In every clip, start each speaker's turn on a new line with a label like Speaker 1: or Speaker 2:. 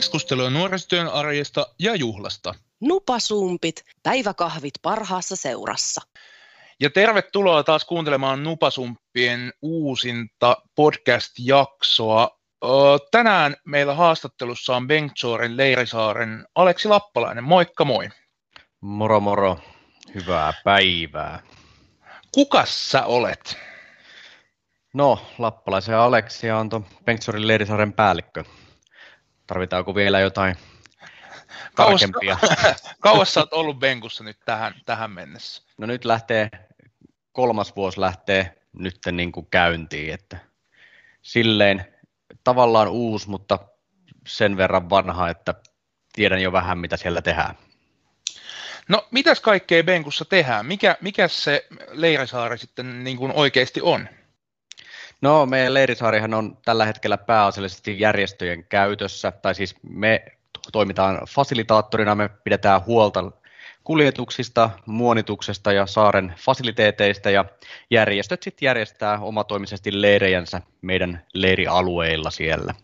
Speaker 1: Keskustelua nuorisotyön arjesta ja juhlasta.
Speaker 2: Nupasumpit, päiväkahvit parhaassa seurassa.
Speaker 1: Ja tervetuloa taas kuuntelemaan Nupasumppien uusinta podcast-jaksoa. Tänään meillä haastattelussa on Bengtsoren Leirisaaren Aleksi Lappalainen. Moikka moi.
Speaker 3: Moro moro. Hyvää päivää.
Speaker 1: Kukas sä olet?
Speaker 3: No, Lappalaisen Aleksia on tuon Bengtsorin Leirisaaren päällikkö. Tarvitaanko vielä jotain tarkempia?
Speaker 1: Kauas sä oot ollut Benkussa nyt tähän, tähän mennessä?
Speaker 3: No nyt lähtee, kolmas vuosi lähtee nyt niin kuin käyntiin, että silleen tavallaan uusi, mutta sen verran vanha, että tiedän jo vähän, mitä siellä tehdään.
Speaker 1: No, mitäs kaikkea Benkussa tehdään? Mikä, mikä se Leirisaari sitten niin kuin oikeasti on?
Speaker 3: No, meidän Leirisaarihan on tällä hetkellä pääasiallisesti järjestöjen käytössä, tai siis me toimitaan fasilitaattorina, me pidetään huolta kuljetuksista, muonituksesta ja saaren fasiliteeteista ja järjestöt sitten järjestää omatoimisesti leirejänsä meidän leirialueilla siellä.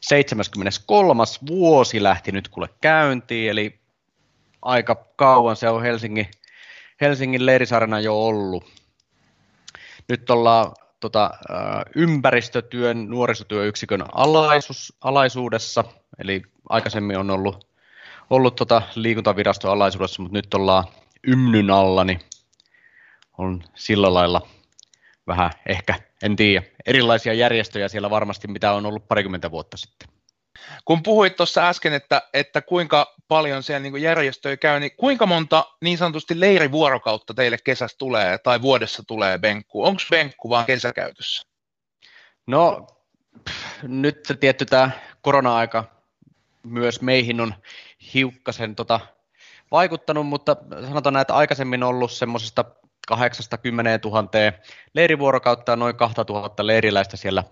Speaker 3: 73. vuosi lähti nyt kuule käyntiin, eli aika kauan se on Helsingin, Helsingin leirisaarena jo ollut. Nyt ollaan tota, ympäristötyön nuorisotyöyksikön alaisuus, alaisuudessa, eli aikaisemmin on ollut, ollut tota liikuntaviraston alaisuudessa, mutta nyt ollaan ymnyn alla, niin on sillä lailla vähän ehkä, en tiedä, erilaisia järjestöjä siellä varmasti, mitä on ollut parikymmentä vuotta sitten.
Speaker 1: Kun puhuit tuossa äsken, että, että kuinka paljon siellä niin järjestöjä käy, niin kuinka monta niin sanotusti leirivuorokautta teille kesässä tulee tai vuodessa tulee Benkku? Onko Benkku vaan kesäkäytössä?
Speaker 3: No pff, nyt se tietty tämä korona-aika myös meihin on hiukkasen tota, vaikuttanut, mutta sanotaan, että aikaisemmin on ollut semmoisesta 80 000 leirivuorokautta ja noin 2000 leiriläistä siellä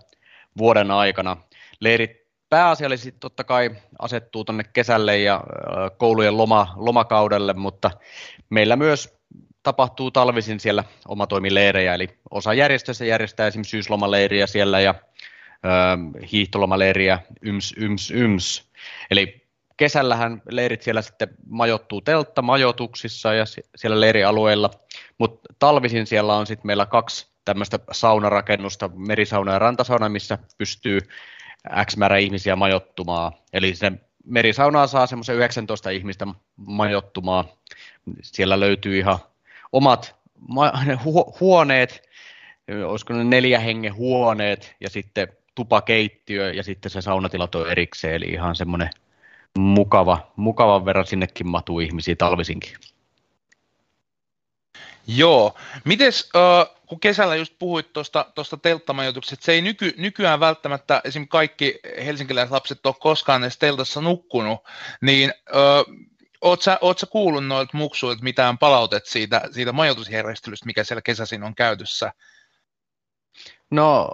Speaker 3: vuoden aikana. Leirit pääasiallisesti totta kai asettuu tuonne kesälle ja koulujen loma, lomakaudelle, mutta meillä myös tapahtuu talvisin siellä omatoimileirejä, eli osa järjestöistä järjestää esimerkiksi syyslomaleiriä siellä ja ö, hiihtolomaleiriä, yms, yms, yms. Eli kesällähän leirit siellä sitten majoittuu teltta majoituksissa ja siellä leirialueilla, mutta talvisin siellä on sitten meillä kaksi tämmöistä saunarakennusta, merisauna ja rantasauna, missä pystyy X määrä ihmisiä majoittumaan. Eli se merisaunaa saa semmoisen 19 ihmistä majoittumaan. Siellä löytyy ihan omat hu- huoneet, olisiko ne neljä hengen huoneet ja sitten tupakeittiö ja sitten se saunatilat on erikseen, eli ihan semmoinen mukava, mukavan verran sinnekin matuu ihmisiä talvisinkin.
Speaker 1: Joo. Mites, äh, kun kesällä just puhuit tuosta telttamajoituksesta, että se ei nyky, nykyään välttämättä esim. kaikki helsinkiläiset lapset ole koskaan edes teltassa nukkunut, niin äh, oot, sä, oot sä kuullut noilta muksuilta mitään palautet siitä, siitä majoitusjärjestelystä, mikä siellä kesäsin on käytössä?
Speaker 3: No,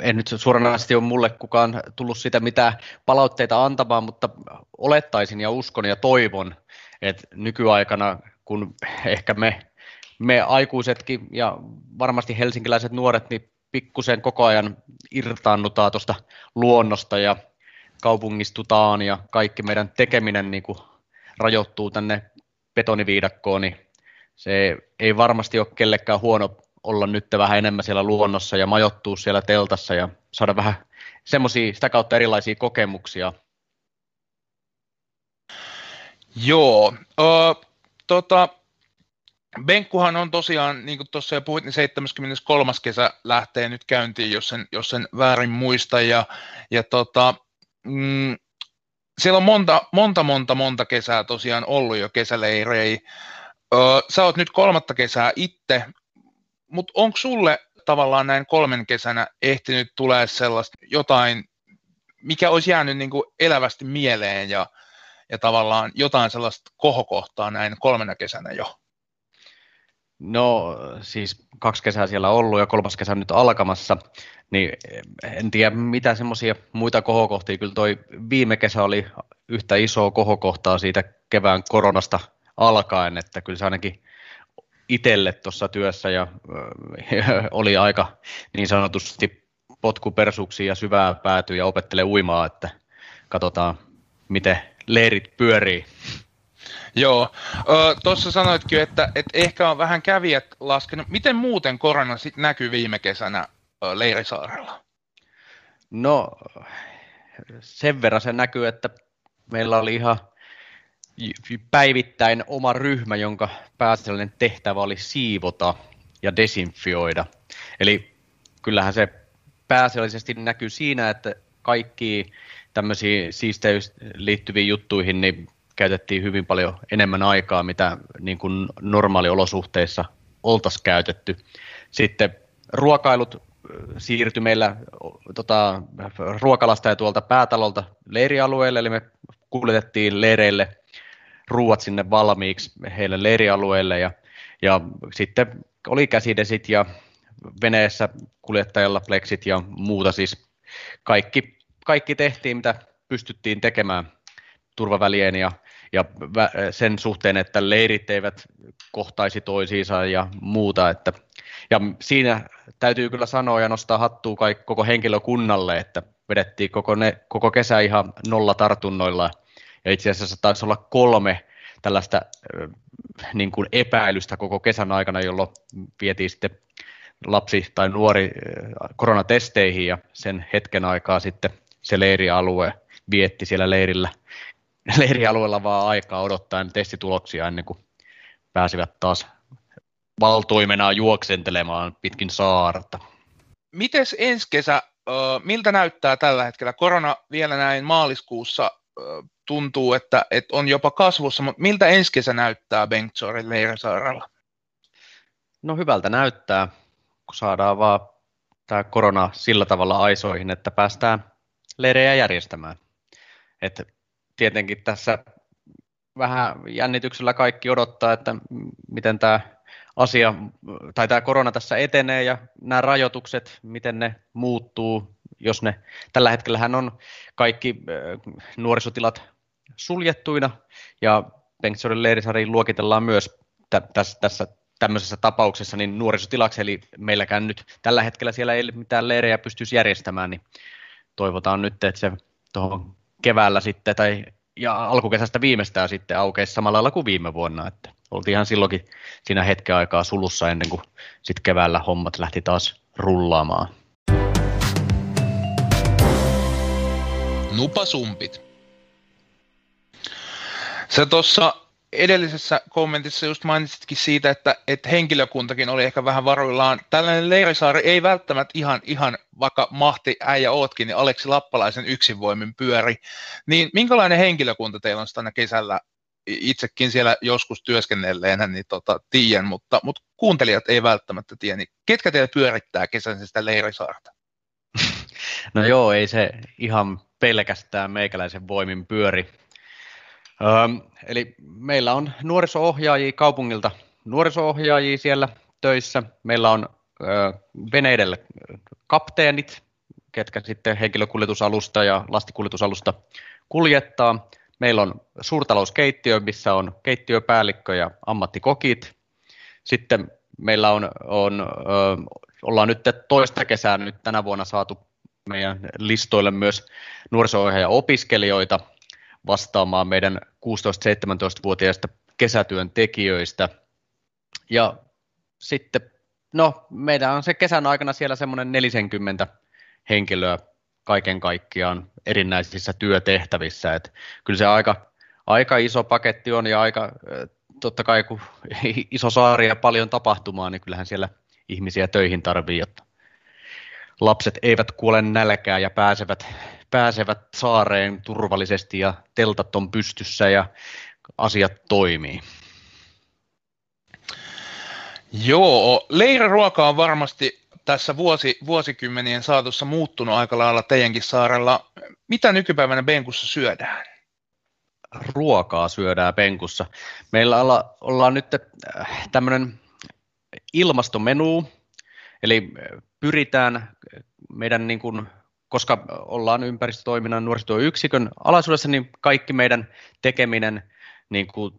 Speaker 3: en nyt suoranaisesti ole mulle kukaan tullut sitä mitä palautteita antamaan, mutta olettaisin ja uskon ja toivon, että nykyaikana, kun ehkä me me aikuisetkin ja varmasti helsinkiläiset nuoret, niin pikkusen koko ajan irtaannutaan tuosta luonnosta ja kaupungistutaan ja kaikki meidän tekeminen niin kuin rajoittuu tänne betoniviidakkoon, niin se ei varmasti ole kellekään huono olla nyt vähän enemmän siellä luonnossa ja majoittua siellä teltassa ja saada vähän semmoisia sitä kautta erilaisia kokemuksia.
Speaker 1: Joo, ö, tota, Benkkuhan on tosiaan, niin kuin tuossa jo puhuit, niin 73. kesä lähtee nyt käyntiin, jos sen, jos sen väärin muista. Ja, ja tota, mm, siellä on monta, monta, monta, monta kesää tosiaan ollut jo kesäleirejä. sä oot nyt kolmatta kesää itse, mutta onko sulle tavallaan näin kolmen kesänä ehtinyt tulee sellaista jotain, mikä olisi jäänyt niin kuin elävästi mieleen ja, ja tavallaan jotain sellaista kohokohtaa näin kolmena kesänä jo?
Speaker 3: No siis kaksi kesää siellä ollut ja kolmas kesä nyt alkamassa, niin en tiedä mitä semmoisia muita kohokohtia. Kyllä toi viime kesä oli yhtä isoa kohokohtaa siitä kevään koronasta alkaen, että kyllä se ainakin itselle tuossa työssä ja oli aika niin sanotusti potkupersuksi ja syvää päätyä ja opettelee uimaa, että katsotaan miten leirit pyörii.
Speaker 1: Joo, tuossa sanoitkin, että, että ehkä on vähän kävijät laskenut. Miten muuten korona sit näkyy viime kesänä Leirisaarella?
Speaker 3: No, sen verran se näkyy, että meillä oli ihan päivittäin oma ryhmä, jonka pääasiallinen tehtävä oli siivota ja desinfioida. Eli kyllähän se pääasiallisesti näkyy siinä, että kaikki tämmöisiin siisteys liittyviin juttuihin niin käytettiin hyvin paljon enemmän aikaa, mitä niin kuin normaaliolosuhteissa oltaisiin käytetty. Sitten ruokailut siirtyi meillä tota, ruokalasta ja tuolta päätalolta leirialueelle, eli me kuljetettiin leireille ruuat sinne valmiiksi heille leirialueelle ja, ja sitten oli käsidesit ja veneessä kuljettajalla pleksit ja muuta, siis kaikki, kaikki tehtiin, mitä pystyttiin tekemään turvavälien ja, ja sen suhteen, että leirit eivät kohtaisi toisiinsa ja muuta. Että, ja siinä täytyy kyllä sanoa ja nostaa hattua koko henkilökunnalle, että vedettiin koko, ne, koko kesä ihan nolla tartunnoilla. Ja itse asiassa taisi olla kolme tällaista niin kuin epäilystä koko kesän aikana, jolloin vietiin sitten lapsi tai nuori koronatesteihin ja sen hetken aikaa sitten se leirialue vietti siellä leirillä, leirialueella vaan aikaa odottaen testituloksia ennen kuin pääsivät taas valtoimenaa juoksentelemaan pitkin saarta.
Speaker 1: Mites ensi kesä, miltä näyttää tällä hetkellä? Korona vielä näin maaliskuussa tuntuu, että, että on jopa kasvussa, mutta miltä ensi kesä näyttää Bengtsorin Leirisaarella?
Speaker 3: No hyvältä näyttää, kun saadaan vaan tämä korona sillä tavalla aisoihin, että päästään leirejä järjestämään. Et tietenkin tässä vähän jännityksellä kaikki odottaa, että miten tämä asia tai tämä korona tässä etenee ja nämä rajoitukset, miten ne muuttuu, jos ne, tällä hetkellähän on kaikki nuorisotilat suljettuina ja Bengtsorin leirisari luokitellaan myös tässä, tässä tämmöisessä tapauksessa niin nuorisotilaksi, eli meilläkään nyt tällä hetkellä siellä ei mitään leirejä pystyisi järjestämään, niin toivotaan nyt, että se tuohon keväällä sitten tai ja alkukesästä viimeistään sitten aukeisi samalla lailla kuin viime vuonna, että oltiin ihan silloinkin siinä hetken aikaa sulussa ennen kuin sitten keväällä hommat lähti taas rullaamaan.
Speaker 1: Nupasumpit. Se tuossa edellisessä kommentissa just mainitsitkin siitä, että, että henkilökuntakin oli ehkä vähän varoillaan. Tällainen Leirisaari ei välttämättä ihan, ihan vaikka mahti äijä ootkin, niin Aleksi Lappalaisen yksinvoimin pyöri. Niin minkälainen henkilökunta teillä on tänä kesällä? Itsekin siellä joskus työskennelleenä, niin tota, tiedän, mutta, mutta kuuntelijat ei välttämättä tiedä. Niin ketkä teillä pyörittää kesän sitä Leirisaarta?
Speaker 3: No joo, ei se ihan pelkästään meikäläisen voimin pyöri Öö, eli meillä on nuoriso-ohjaajia kaupungilta, nuoriso-ohjaajia siellä töissä. Meillä on veneidelle kapteenit, ketkä sitten henkilökuljetusalusta ja lastikuljetusalusta kuljettaa. Meillä on suurtalouskeittiö, missä on keittiöpäällikkö ja ammattikokit. Sitten meillä on, on ö, ollaan nyt toista kesää nyt tänä vuonna saatu meidän listoille myös nuoriso opiskelijoita vastaamaan meidän 16-17-vuotiaista kesätyön tekijöistä. Ja sitten, no meidän on se kesän aikana siellä semmoinen 40 henkilöä kaiken kaikkiaan erinäisissä työtehtävissä. Et kyllä se aika, aika iso paketti on ja aika, totta kai kun iso saari ja paljon tapahtumaa, niin kyllähän siellä ihmisiä töihin tarvii, jotta lapset eivät kuole nälkää ja pääsevät pääsevät saareen turvallisesti ja teltat on pystyssä ja asiat toimii.
Speaker 1: Joo, leiriruoka on varmasti tässä vuosi, vuosikymmenien saatossa muuttunut aika lailla teidänkin saarella. Mitä nykypäivänä Benkussa syödään?
Speaker 3: Ruokaa syödään Benkussa. Meillä olla, ollaan nyt äh, tämmöinen ilmastomenu, eli pyritään meidän niin kuin koska ollaan ympäristötoiminnan nuorisotyöyksikön alaisuudessa, niin kaikki meidän tekeminen niin kuin,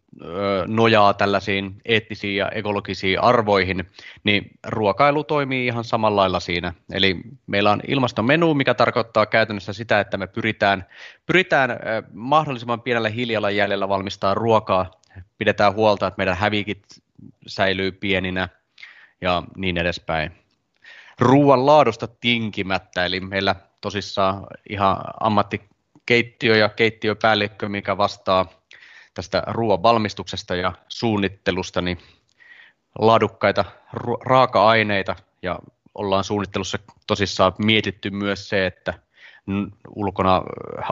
Speaker 3: nojaa tällaisiin eettisiin ja ekologisiin arvoihin, niin ruokailu toimii ihan samalla lailla siinä. Eli meillä on ilmastomenu, mikä tarkoittaa käytännössä sitä, että me pyritään, pyritään mahdollisimman pienellä hiilijalanjäljellä valmistaa ruokaa, pidetään huolta, että meidän hävikit säilyy pieninä ja niin edespäin. Ruoan laadusta tinkimättä, eli meillä tosissaan ihan ammattikeittiö ja keittiöpäällikkö, mikä vastaa tästä ruoan valmistuksesta ja suunnittelusta, niin laadukkaita raaka-aineita ja ollaan suunnittelussa tosissaan mietitty myös se, että ulkona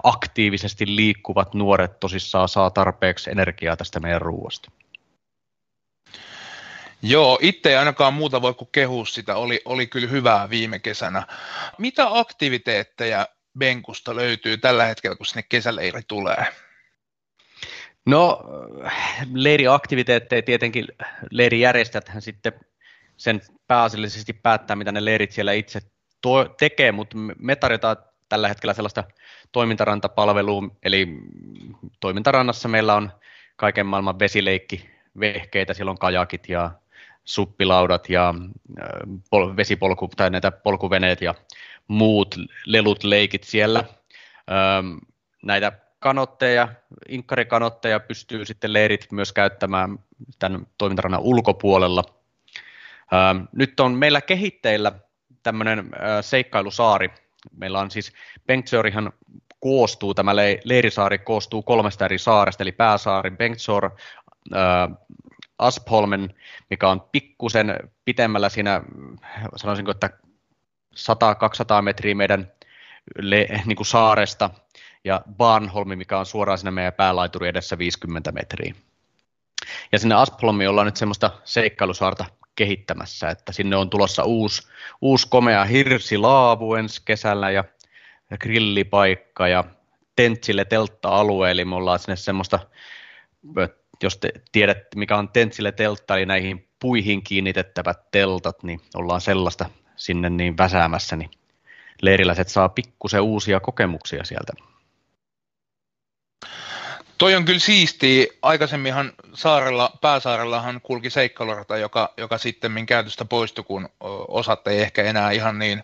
Speaker 3: aktiivisesti liikkuvat nuoret tosissaan saa tarpeeksi energiaa tästä meidän ruoasta.
Speaker 1: Joo, itse ei ainakaan muuta voi kuin kehua sitä, oli, oli kyllä hyvää viime kesänä. Mitä aktiviteetteja Benkusta löytyy tällä hetkellä, kun sinne kesäleiri tulee?
Speaker 3: No, leiriaktiviteetteja tietenkin leirijärjestäjäthän sitten sen pääasiallisesti päättää, mitä ne leirit siellä itse to- tekee, mutta me tarjotaan tällä hetkellä sellaista toimintarantapalvelua, eli toimintarannassa meillä on kaiken maailman vesileikki, vehkeitä, siellä on kajakit ja suppilaudat ja pol- vesipolku tai näitä polkuveneet ja muut lelut leikit siellä. näitä kanotteja, inkkarikanotteja pystyy sitten leirit myös käyttämään tämän toimintarannan ulkopuolella. nyt on meillä kehitteillä tämmöinen seikkailusaari. Meillä on siis Bengtsörihan koostuu, tämä leirisaari koostuu kolmesta eri saaresta, eli pääsaari Bengtsor, Aspholmen, mikä on pikkusen pitemmällä siinä, sanoisinko, että 100-200 metriä meidän le, niin kuin saaresta, ja Barnholmi, mikä on suoraan siinä meidän päälaituri edessä 50 metriä. Ja sinne Aspholmiin ollaan nyt semmoista seikkailusaarta kehittämässä, että sinne on tulossa uusi, uusi komea hirsilaavu ensi kesällä ja grillipaikka ja Tentsille teltta-alue, eli me ollaan sinne semmoista jos te tiedätte, mikä on Tentsille teltta, eli näihin puihin kiinnitettävät teltat, niin ollaan sellaista sinne niin väsäämässä, niin leiriläiset saa pikkusen uusia kokemuksia sieltä.
Speaker 1: Toi on kyllä siistiä. Aikaisemminhan saarella, pääsaarellahan kulki seikkailurata, joka, joka sitten käytöstä poistui, kun osat ei ehkä enää ihan niin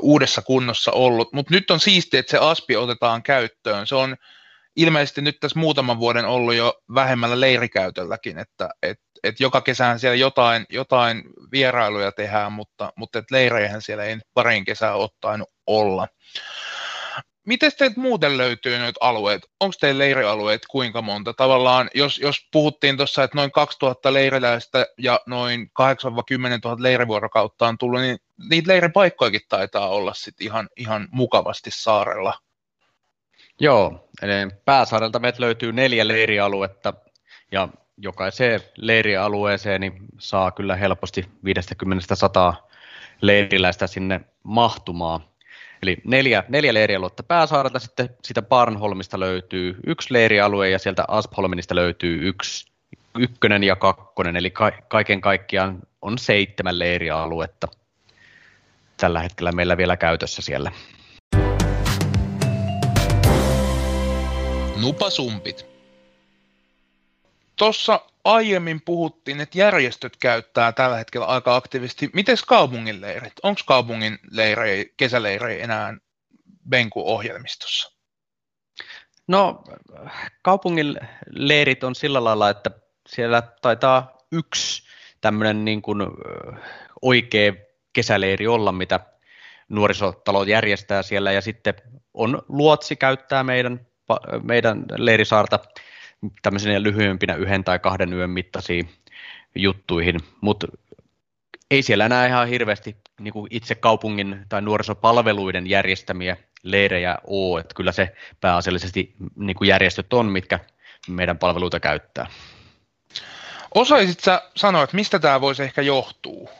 Speaker 1: uudessa kunnossa ollut. Mutta nyt on siistiä, että se aspi otetaan käyttöön. Se on ilmeisesti nyt tässä muutaman vuoden ollut jo vähemmällä leirikäytölläkin, että et, et joka kesään siellä jotain, jotain vierailuja tehdään, mutta, mutta et leirejähän siellä ei parin kesää ottaen olla. Miten teiltä muuten löytyy nyt alueet? Onko teillä leirialueet kuinka monta? Tavallaan, jos, jos puhuttiin tuossa, että noin 2000 leiriläistä ja noin 8-10 000 leirivuorokautta on tullut, niin niitä leiripaikkojakin taitaa olla sitten ihan, ihan mukavasti saarella.
Speaker 3: Joo, eli pääsaarelta meiltä löytyy neljä leirialuetta ja jokaiseen leirialueeseen niin saa kyllä helposti 50-100 leiriläistä sinne mahtumaan. Eli neljä, neljä leirialuetta pääsaarelta, sitten sitä Barnholmista löytyy yksi leirialue ja sieltä Aspholminista löytyy yksi, ykkönen ja kakkonen, eli ka- kaiken kaikkiaan on seitsemän leirialuetta tällä hetkellä meillä vielä käytössä siellä.
Speaker 1: Nupasumpit. Tuossa aiemmin puhuttiin, että järjestöt käyttää tällä hetkellä aika aktiivisesti. Miten kaupungin leirit? Onko kaupungin leirejä, kesäleirejä enää Benku-ohjelmistossa?
Speaker 3: No, kaupungin leirit on sillä lailla, että siellä taitaa yksi tämmöinen niin kuin oikea kesäleiri olla, mitä nuorisotalo järjestää siellä, ja sitten on luotsi käyttää meidän meidän leirisaarta tämmöisenä lyhyempinä yhden tai kahden yön mittaisiin juttuihin, mutta ei siellä enää ihan hirveästi niin kuin itse kaupungin tai nuorisopalveluiden järjestämiä leirejä ole, että kyllä se pääasiallisesti niin kuin järjestöt on, mitkä meidän palveluita käyttää.
Speaker 1: Osaisit sä sanoa, että mistä tämä voisi ehkä johtuu,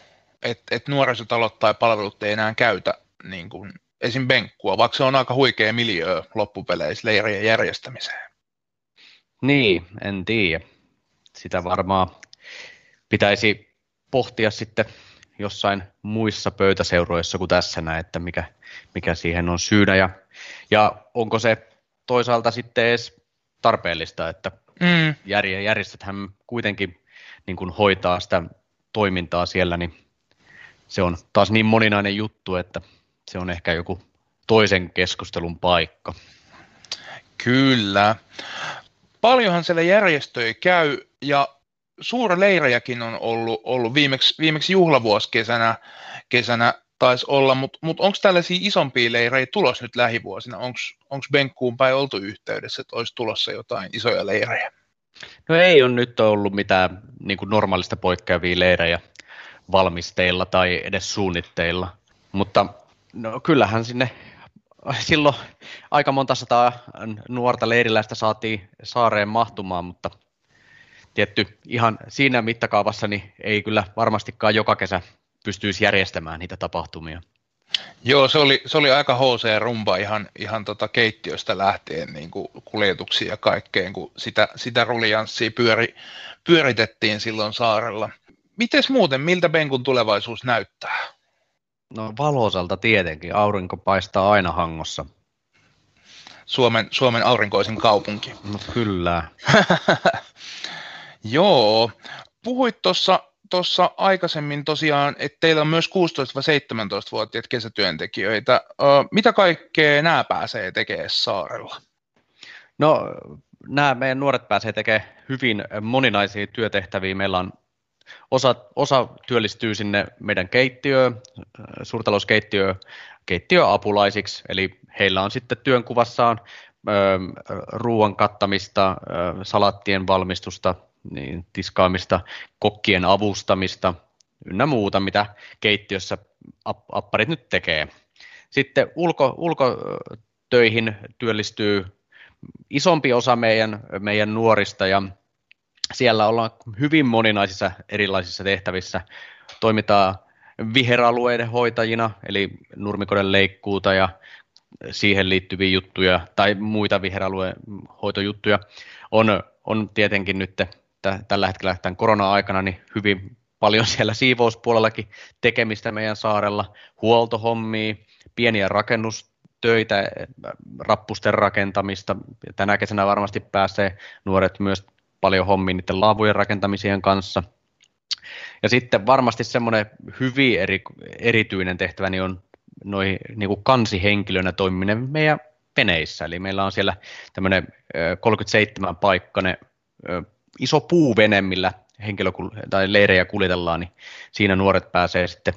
Speaker 1: että et nuorisotalot tai palvelut ei enää käytä niin kuin esim. benkkua, vaikka se on aika huikea miljö loppupeleissä leirien järjestämiseen.
Speaker 3: Niin, en tiedä. Sitä varmaan pitäisi pohtia sitten jossain muissa pöytäseuroissa kuin tässä näin, että mikä, mikä siihen on syynä ja, ja onko se toisaalta sitten edes tarpeellista, että mm. järjestöthän kuitenkin niin kuin hoitaa sitä toimintaa siellä, niin se on taas niin moninainen juttu, että se on ehkä joku toisen keskustelun paikka.
Speaker 1: Kyllä. Paljonhan siellä järjestöjä käy ja leirejäkin on ollut, ollut viimeksi, viimeksi juhlavuosikesänä kesänä taisi olla, mutta mut, mut onko tällaisia isompia leirejä tulos nyt lähivuosina? Onko Benkkuun päin oltu yhteydessä, että olisi tulossa jotain isoja leirejä?
Speaker 3: No ei ole nyt ollut mitään niin kuin normaalista poikkeavia leirejä valmisteilla tai edes suunnitteilla, mutta no, kyllähän sinne silloin aika monta sataa nuorta leiriläistä saatiin saareen mahtumaan, mutta tietty ihan siinä mittakaavassa niin ei kyllä varmastikaan joka kesä pystyisi järjestämään niitä tapahtumia.
Speaker 1: Joo, se oli, se oli aika HC-rumba ihan, ihan tota keittiöstä lähtien niin kuin kuljetuksia ja kaikkeen, kun sitä, sitä rulianssia pyöri, pyöritettiin silloin saarella. Miten muuten, miltä Benkun tulevaisuus näyttää?
Speaker 3: No valoisalta tietenkin, aurinko paistaa aina hangossa.
Speaker 1: Suomen, Suomen aurinkoisin kaupunki.
Speaker 3: No kyllä.
Speaker 1: Joo, puhuit tuossa tuossa aikaisemmin tosiaan, että teillä on myös 16-17-vuotiaat kesätyöntekijöitä. Mitä kaikkea nämä pääsee tekemään saarella?
Speaker 3: No, nämä meidän nuoret pääsee tekemään hyvin moninaisia työtehtäviä. Meillä on osa, osa työllistyy sinne meidän keittiöön, suurtalouskeittiöön, keittiöapulaisiksi, eli heillä on sitten työnkuvassaan ruoan kattamista, salattien valmistusta, niin tiskaamista, kokkien avustamista ynnä muuta, mitä keittiössä apparit nyt tekee. Sitten ulko, ulkotöihin työllistyy isompi osa meidän, meidän nuorista ja siellä ollaan hyvin moninaisissa erilaisissa tehtävissä. Toimitaan viheralueiden hoitajina, eli nurmikoiden leikkuuta ja siihen liittyviä juttuja tai muita viheralueen hoitojuttuja. On, on tietenkin nyt tällä hetkellä tämän korona-aikana niin hyvin paljon siellä siivouspuolellakin tekemistä meidän saarella, huoltohommia, pieniä rakennustöitä, rappusten rakentamista. Tänä kesänä varmasti pääsee nuoret myös paljon hommiin niiden laavujen rakentamisien kanssa. Ja sitten varmasti semmoinen hyvin eri, erityinen tehtävä niin on noin niin kuin kansihenkilönä toimiminen meidän veneissä. Eli meillä on siellä tämmöinen 37 paikkainen iso puuvene, millä henkilökul- tai leirejä kuljetellaan, niin siinä nuoret pääsee sitten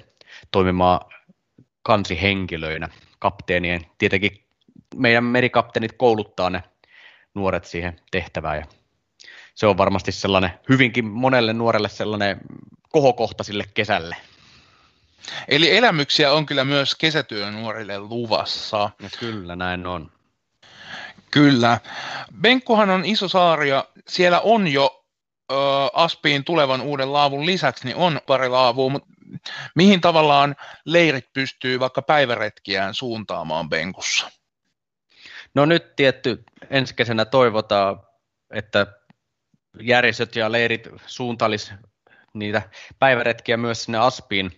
Speaker 3: toimimaan kansihenkilöinä, kapteenien. Tietenkin meidän merikapteenit kouluttaa ne nuoret siihen tehtävään ja se on varmasti sellainen hyvinkin monelle nuorelle sellainen kohokohta sille kesälle.
Speaker 1: Eli elämyksiä on kyllä myös kesätyön nuorille luvassa.
Speaker 3: No kyllä, näin on.
Speaker 1: Kyllä. Benkkuhan on iso saari ja siellä on jo ö, Aspiin tulevan uuden laavun lisäksi niin on pari laavua, mutta mihin tavallaan leirit pystyy vaikka päiväretkiään suuntaamaan Benkussa?
Speaker 3: No nyt tietty ensi kesänä toivotaan, että järjestöt ja leirit suuntaalis niitä päiväretkiä myös sinne Aspiin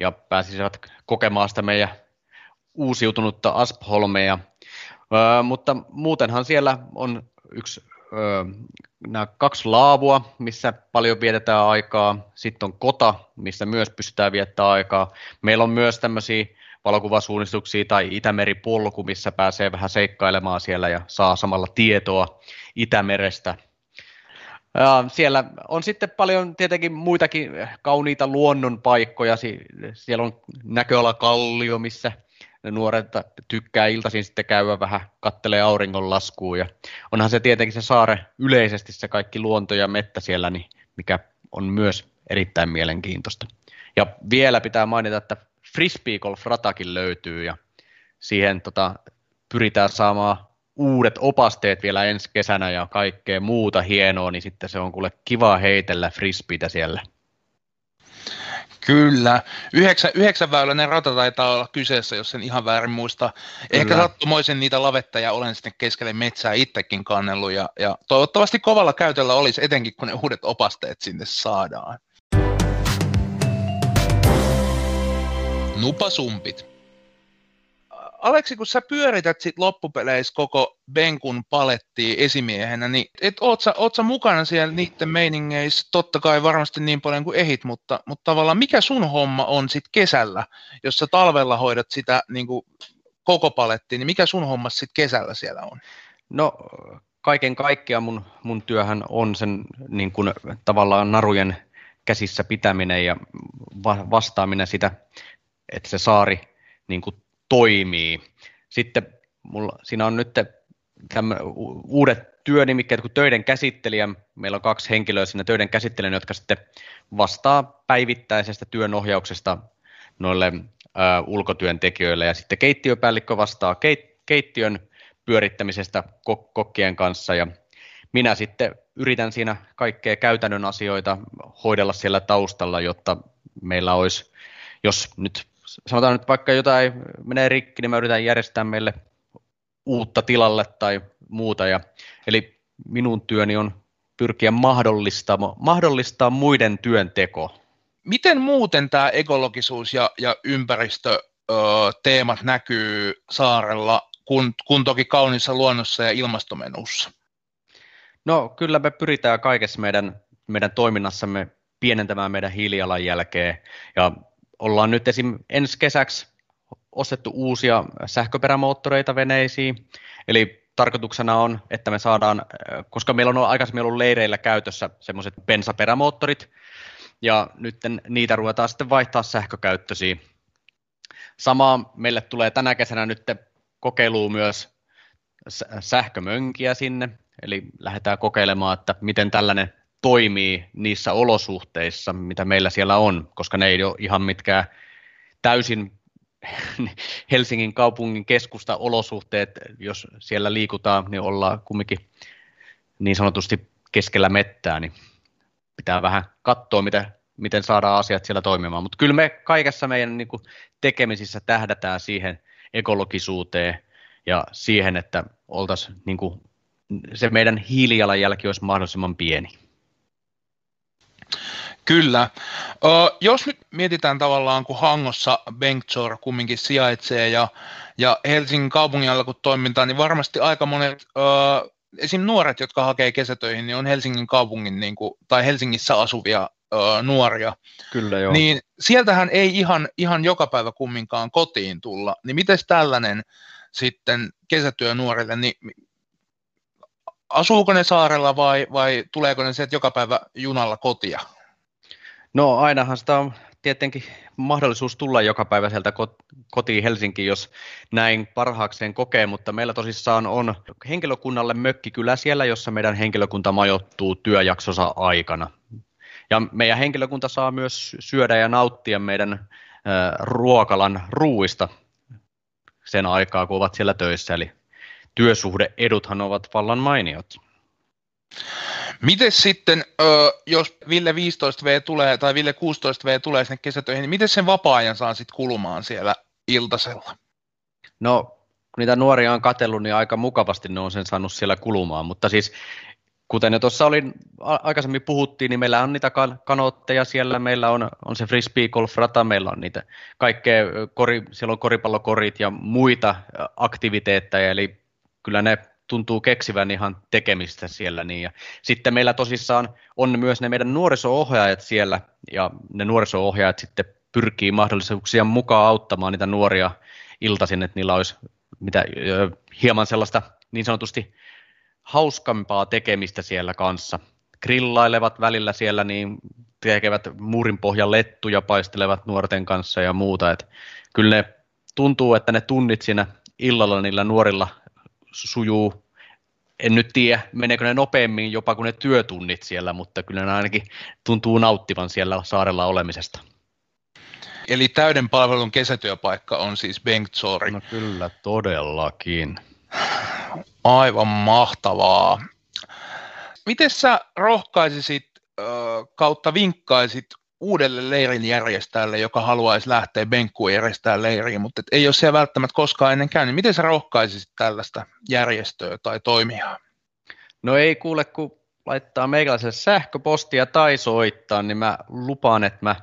Speaker 3: ja pääsisivät kokemaan sitä meidän uusiutunutta Aspholmea Öö, mutta muutenhan siellä on yksi, öö, nämä kaksi laavua, missä paljon vietetään aikaa. Sitten on kota, missä myös pystytään viettämään aikaa. Meillä on myös tämmöisiä valokuvasuunnistuksia tai Itämeri-polku, missä pääsee vähän seikkailemaan siellä ja saa samalla tietoa Itämerestä. Siellä on sitten paljon tietenkin muitakin kauniita luonnonpaikkoja. Siellä on näköalakallio, missä nuoret tykkää iltaisin sitten käydä vähän kattelee auringonlaskua ja onhan se tietenkin se saare yleisesti se kaikki luonto ja mettä siellä, niin mikä on myös erittäin mielenkiintoista. Ja vielä pitää mainita, että frisbee golf ratakin löytyy ja siihen tota, pyritään saamaan uudet opasteet vielä ensi kesänä ja kaikkea muuta hienoa, niin sitten se on kuule kiva heitellä frisbeitä siellä.
Speaker 1: Kyllä. Yhdeksän, yhdeksänväyläinen rata taitaa olla kyseessä, jos sen ihan väärin muista. Ehkä sattumoisen niitä lavettajia olen sitten keskelle metsää itsekin kannellut ja, ja toivottavasti kovalla käytöllä olisi, etenkin kun ne uudet opasteet sinne saadaan. Nupasumpit. Aleksi, kun sä pyörität sit loppupeleissä koko Benkun palettia esimiehenä, niin et oot, sä, oot sä mukana siellä niiden meiningeissä, totta kai varmasti niin paljon kuin ehit, mutta, mutta tavallaan mikä sun homma on sit kesällä, jos sä talvella hoidat sitä niin kuin koko palettia, niin mikä sun homma sit kesällä siellä on?
Speaker 3: No kaiken kaikkiaan mun, mun työhän on sen niin kuin, tavallaan narujen käsissä pitäminen ja va- vastaaminen sitä, että se saari niin kuin, toimii. Sitten mulla, siinä on nyt uudet työnimikkeet kuin töiden käsittelijä. Meillä on kaksi henkilöä siinä töiden käsittelijän, jotka sitten vastaa päivittäisestä työnohjauksesta noille ö, ulkotyöntekijöille. Ja sitten keittiöpäällikkö vastaa keit, keittiön pyörittämisestä kok- kokkien kanssa ja minä sitten yritän siinä kaikkea käytännön asioita hoidella siellä taustalla, jotta meillä olisi, jos nyt sanotaan nyt vaikka jotain menee rikki, niin mä yritän järjestää meille uutta tilalle tai muuta. Ja, eli minun työni on pyrkiä mahdollistaa, mahdollistaa muiden työnteko.
Speaker 1: Miten muuten tämä ekologisuus ja, ja ympäristöteemat näkyy saarella kun, kun toki kaunissa luonnossa ja ilmastomenussa?
Speaker 3: No kyllä me pyritään kaikessa meidän, meidän toiminnassamme pienentämään meidän hiilijalanjälkeä ja ollaan nyt esim. ensi kesäksi ostettu uusia sähköperämoottoreita veneisiin, eli tarkoituksena on, että me saadaan, koska meillä on aikaisemmin ollut leireillä käytössä semmoiset bensaperämoottorit, ja nyt niitä ruvetaan sitten vaihtaa sähkökäyttöisiin. Sama meille tulee tänä kesänä nyt kokeiluun myös sähkömönkiä sinne, eli lähdetään kokeilemaan, että miten tällainen toimii niissä olosuhteissa, mitä meillä siellä on, koska ne ei ole ihan mitkään täysin Helsingin kaupungin keskusta olosuhteet, jos siellä liikutaan, niin ollaan kumminkin niin sanotusti keskellä mettää, niin pitää vähän katsoa, miten, miten saadaan asiat siellä toimimaan. Mutta kyllä me kaikessa meidän niin kuin, tekemisissä tähdätään siihen ekologisuuteen ja siihen, että oltaisiin niin kuin, se meidän hiilijalanjälki olisi mahdollisimman pieni.
Speaker 1: Kyllä. Ö, jos nyt mietitään tavallaan, kun Hangossa Bengtsor kumminkin sijaitsee ja, ja Helsingin kaupungin toimintaa, niin varmasti aika monet, ö, esim. nuoret, jotka hakee kesätöihin, niin on Helsingin kaupungin niin kuin, tai Helsingissä asuvia ö, nuoria.
Speaker 3: Kyllä joo.
Speaker 1: Niin sieltähän ei ihan, ihan joka päivä kumminkaan kotiin tulla. Niin miten tällainen sitten kesätyönuorille, niin asuuko ne saarella vai, vai tuleeko ne sieltä joka päivä junalla kotia?
Speaker 3: No ainahan sitä on tietenkin mahdollisuus tulla joka päivä sieltä kotiin Helsinkiin, jos näin parhaakseen kokee, mutta meillä tosissaan on henkilökunnalle mökki kyllä siellä, jossa meidän henkilökunta majoittuu työjaksonsa aikana. Ja meidän henkilökunta saa myös syödä ja nauttia meidän ruokalan ruuista sen aikaa, kun ovat siellä töissä. Eli työsuhdeeduthan ovat vallan mainiot.
Speaker 1: Miten sitten, jos Ville 15V tulee tai Ville 16V tulee sinne kesätöihin, niin miten sen vapaa-ajan saa sitten kulumaan siellä iltasella?
Speaker 3: No, kun niitä nuoria on katsellut, niin aika mukavasti ne on sen saanut siellä kulumaan, mutta siis kuten jo tuossa oli, aikaisemmin puhuttiin, niin meillä on niitä kanotteja siellä, meillä on, on se frisbee golf rata, meillä on niitä kaikkea, kori, siellä on koripallokorit ja muita aktiviteetteja, eli kyllä ne tuntuu keksivän ihan tekemistä siellä. Niin. Ja sitten meillä tosissaan on myös ne meidän nuoriso-ohjaajat siellä, ja ne nuoriso-ohjaajat sitten pyrkii mahdollisuuksia mukaan auttamaan niitä nuoria iltaisin, että niillä olisi mitä, hieman sellaista niin sanotusti hauskampaa tekemistä siellä kanssa. Grillailevat välillä siellä, niin tekevät muurin pohjan lettuja, paistelevat nuorten kanssa ja muuta. Et kyllä ne tuntuu, että ne tunnit siinä illalla niillä nuorilla sujuu. En nyt tiedä, meneekö ne nopeammin jopa kuin ne työtunnit siellä, mutta kyllä ne ainakin tuntuu nauttivan siellä saarella olemisesta.
Speaker 1: Eli täyden palvelun kesätyöpaikka on siis Bengtsori.
Speaker 3: No kyllä, todellakin.
Speaker 1: Aivan mahtavaa. Miten sä rohkaisisit kautta vinkkaisit uudelle leirin järjestäjälle, joka haluaisi lähteä benkkuun järjestää leiriin, mutta ei ole siellä välttämättä koskaan ennen käynyt. Miten sä rohkaisisit tällaista järjestöä tai toimijaa?
Speaker 3: No ei kuule, kun laittaa meikäläiselle sähköpostia tai soittaa, niin mä lupaan, että mä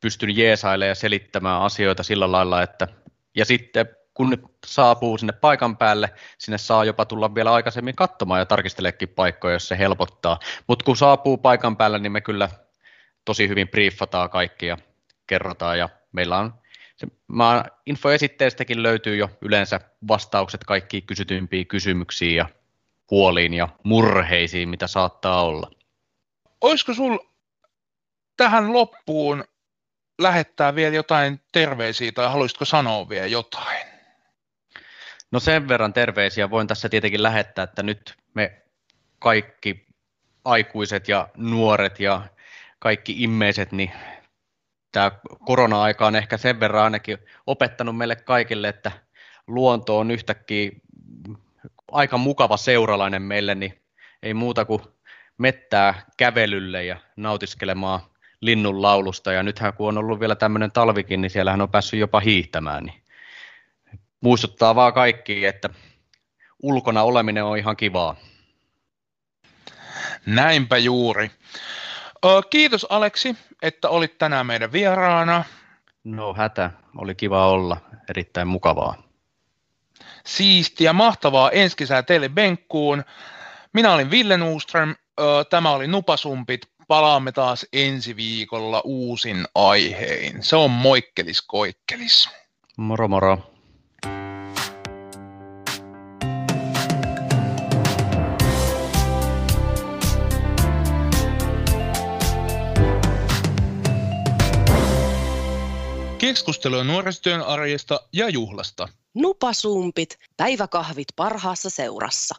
Speaker 3: pystyn jeesailemaan ja selittämään asioita sillä lailla, että ja sitten kun saapuu sinne paikan päälle, sinne saa jopa tulla vielä aikaisemmin katsomaan ja tarkisteleekin paikkoja, jos se helpottaa. Mutta kun saapuu paikan päälle, niin me kyllä tosi hyvin briefataan kaikki ja kerrotaan ja meillä on se, mä, infoesitteestäkin löytyy jo yleensä vastaukset kaikkiin kysytympiin kysymyksiin ja huoliin ja murheisiin, mitä saattaa olla.
Speaker 1: Olisiko sul tähän loppuun lähettää vielä jotain terveisiä tai haluaisitko sanoa vielä jotain?
Speaker 3: No sen verran terveisiä voin tässä tietenkin lähettää, että nyt me kaikki aikuiset ja nuoret ja kaikki immeiset, niin tämä korona-aika on ehkä sen verran ainakin opettanut meille kaikille, että luonto on yhtäkkiä aika mukava seuralainen meille, niin ei muuta kuin mettää kävelylle ja nautiskelemaan linnun laulusta. Ja nythän kun on ollut vielä tämmöinen talvikin, niin siellähän on päässyt jopa hiihtämään. Niin muistuttaa vaan kaikki, että ulkona oleminen on ihan kivaa.
Speaker 1: Näinpä juuri. Kiitos Aleksi, että olit tänään meidän vieraana.
Speaker 3: No hätä, oli kiva olla, erittäin mukavaa.
Speaker 1: Siistiä, mahtavaa ensi kesää teille Benkkuun. Minä olin Ville Nuström, tämä oli Nupasumpit. Palaamme taas ensi viikolla uusin aihein. Se on moikkelis koikkelis.
Speaker 3: Moro moro.
Speaker 1: Keskustelua nuorisotyön arjesta ja juhlasta.
Speaker 2: Nupasumpit, päiväkahvit parhaassa seurassa.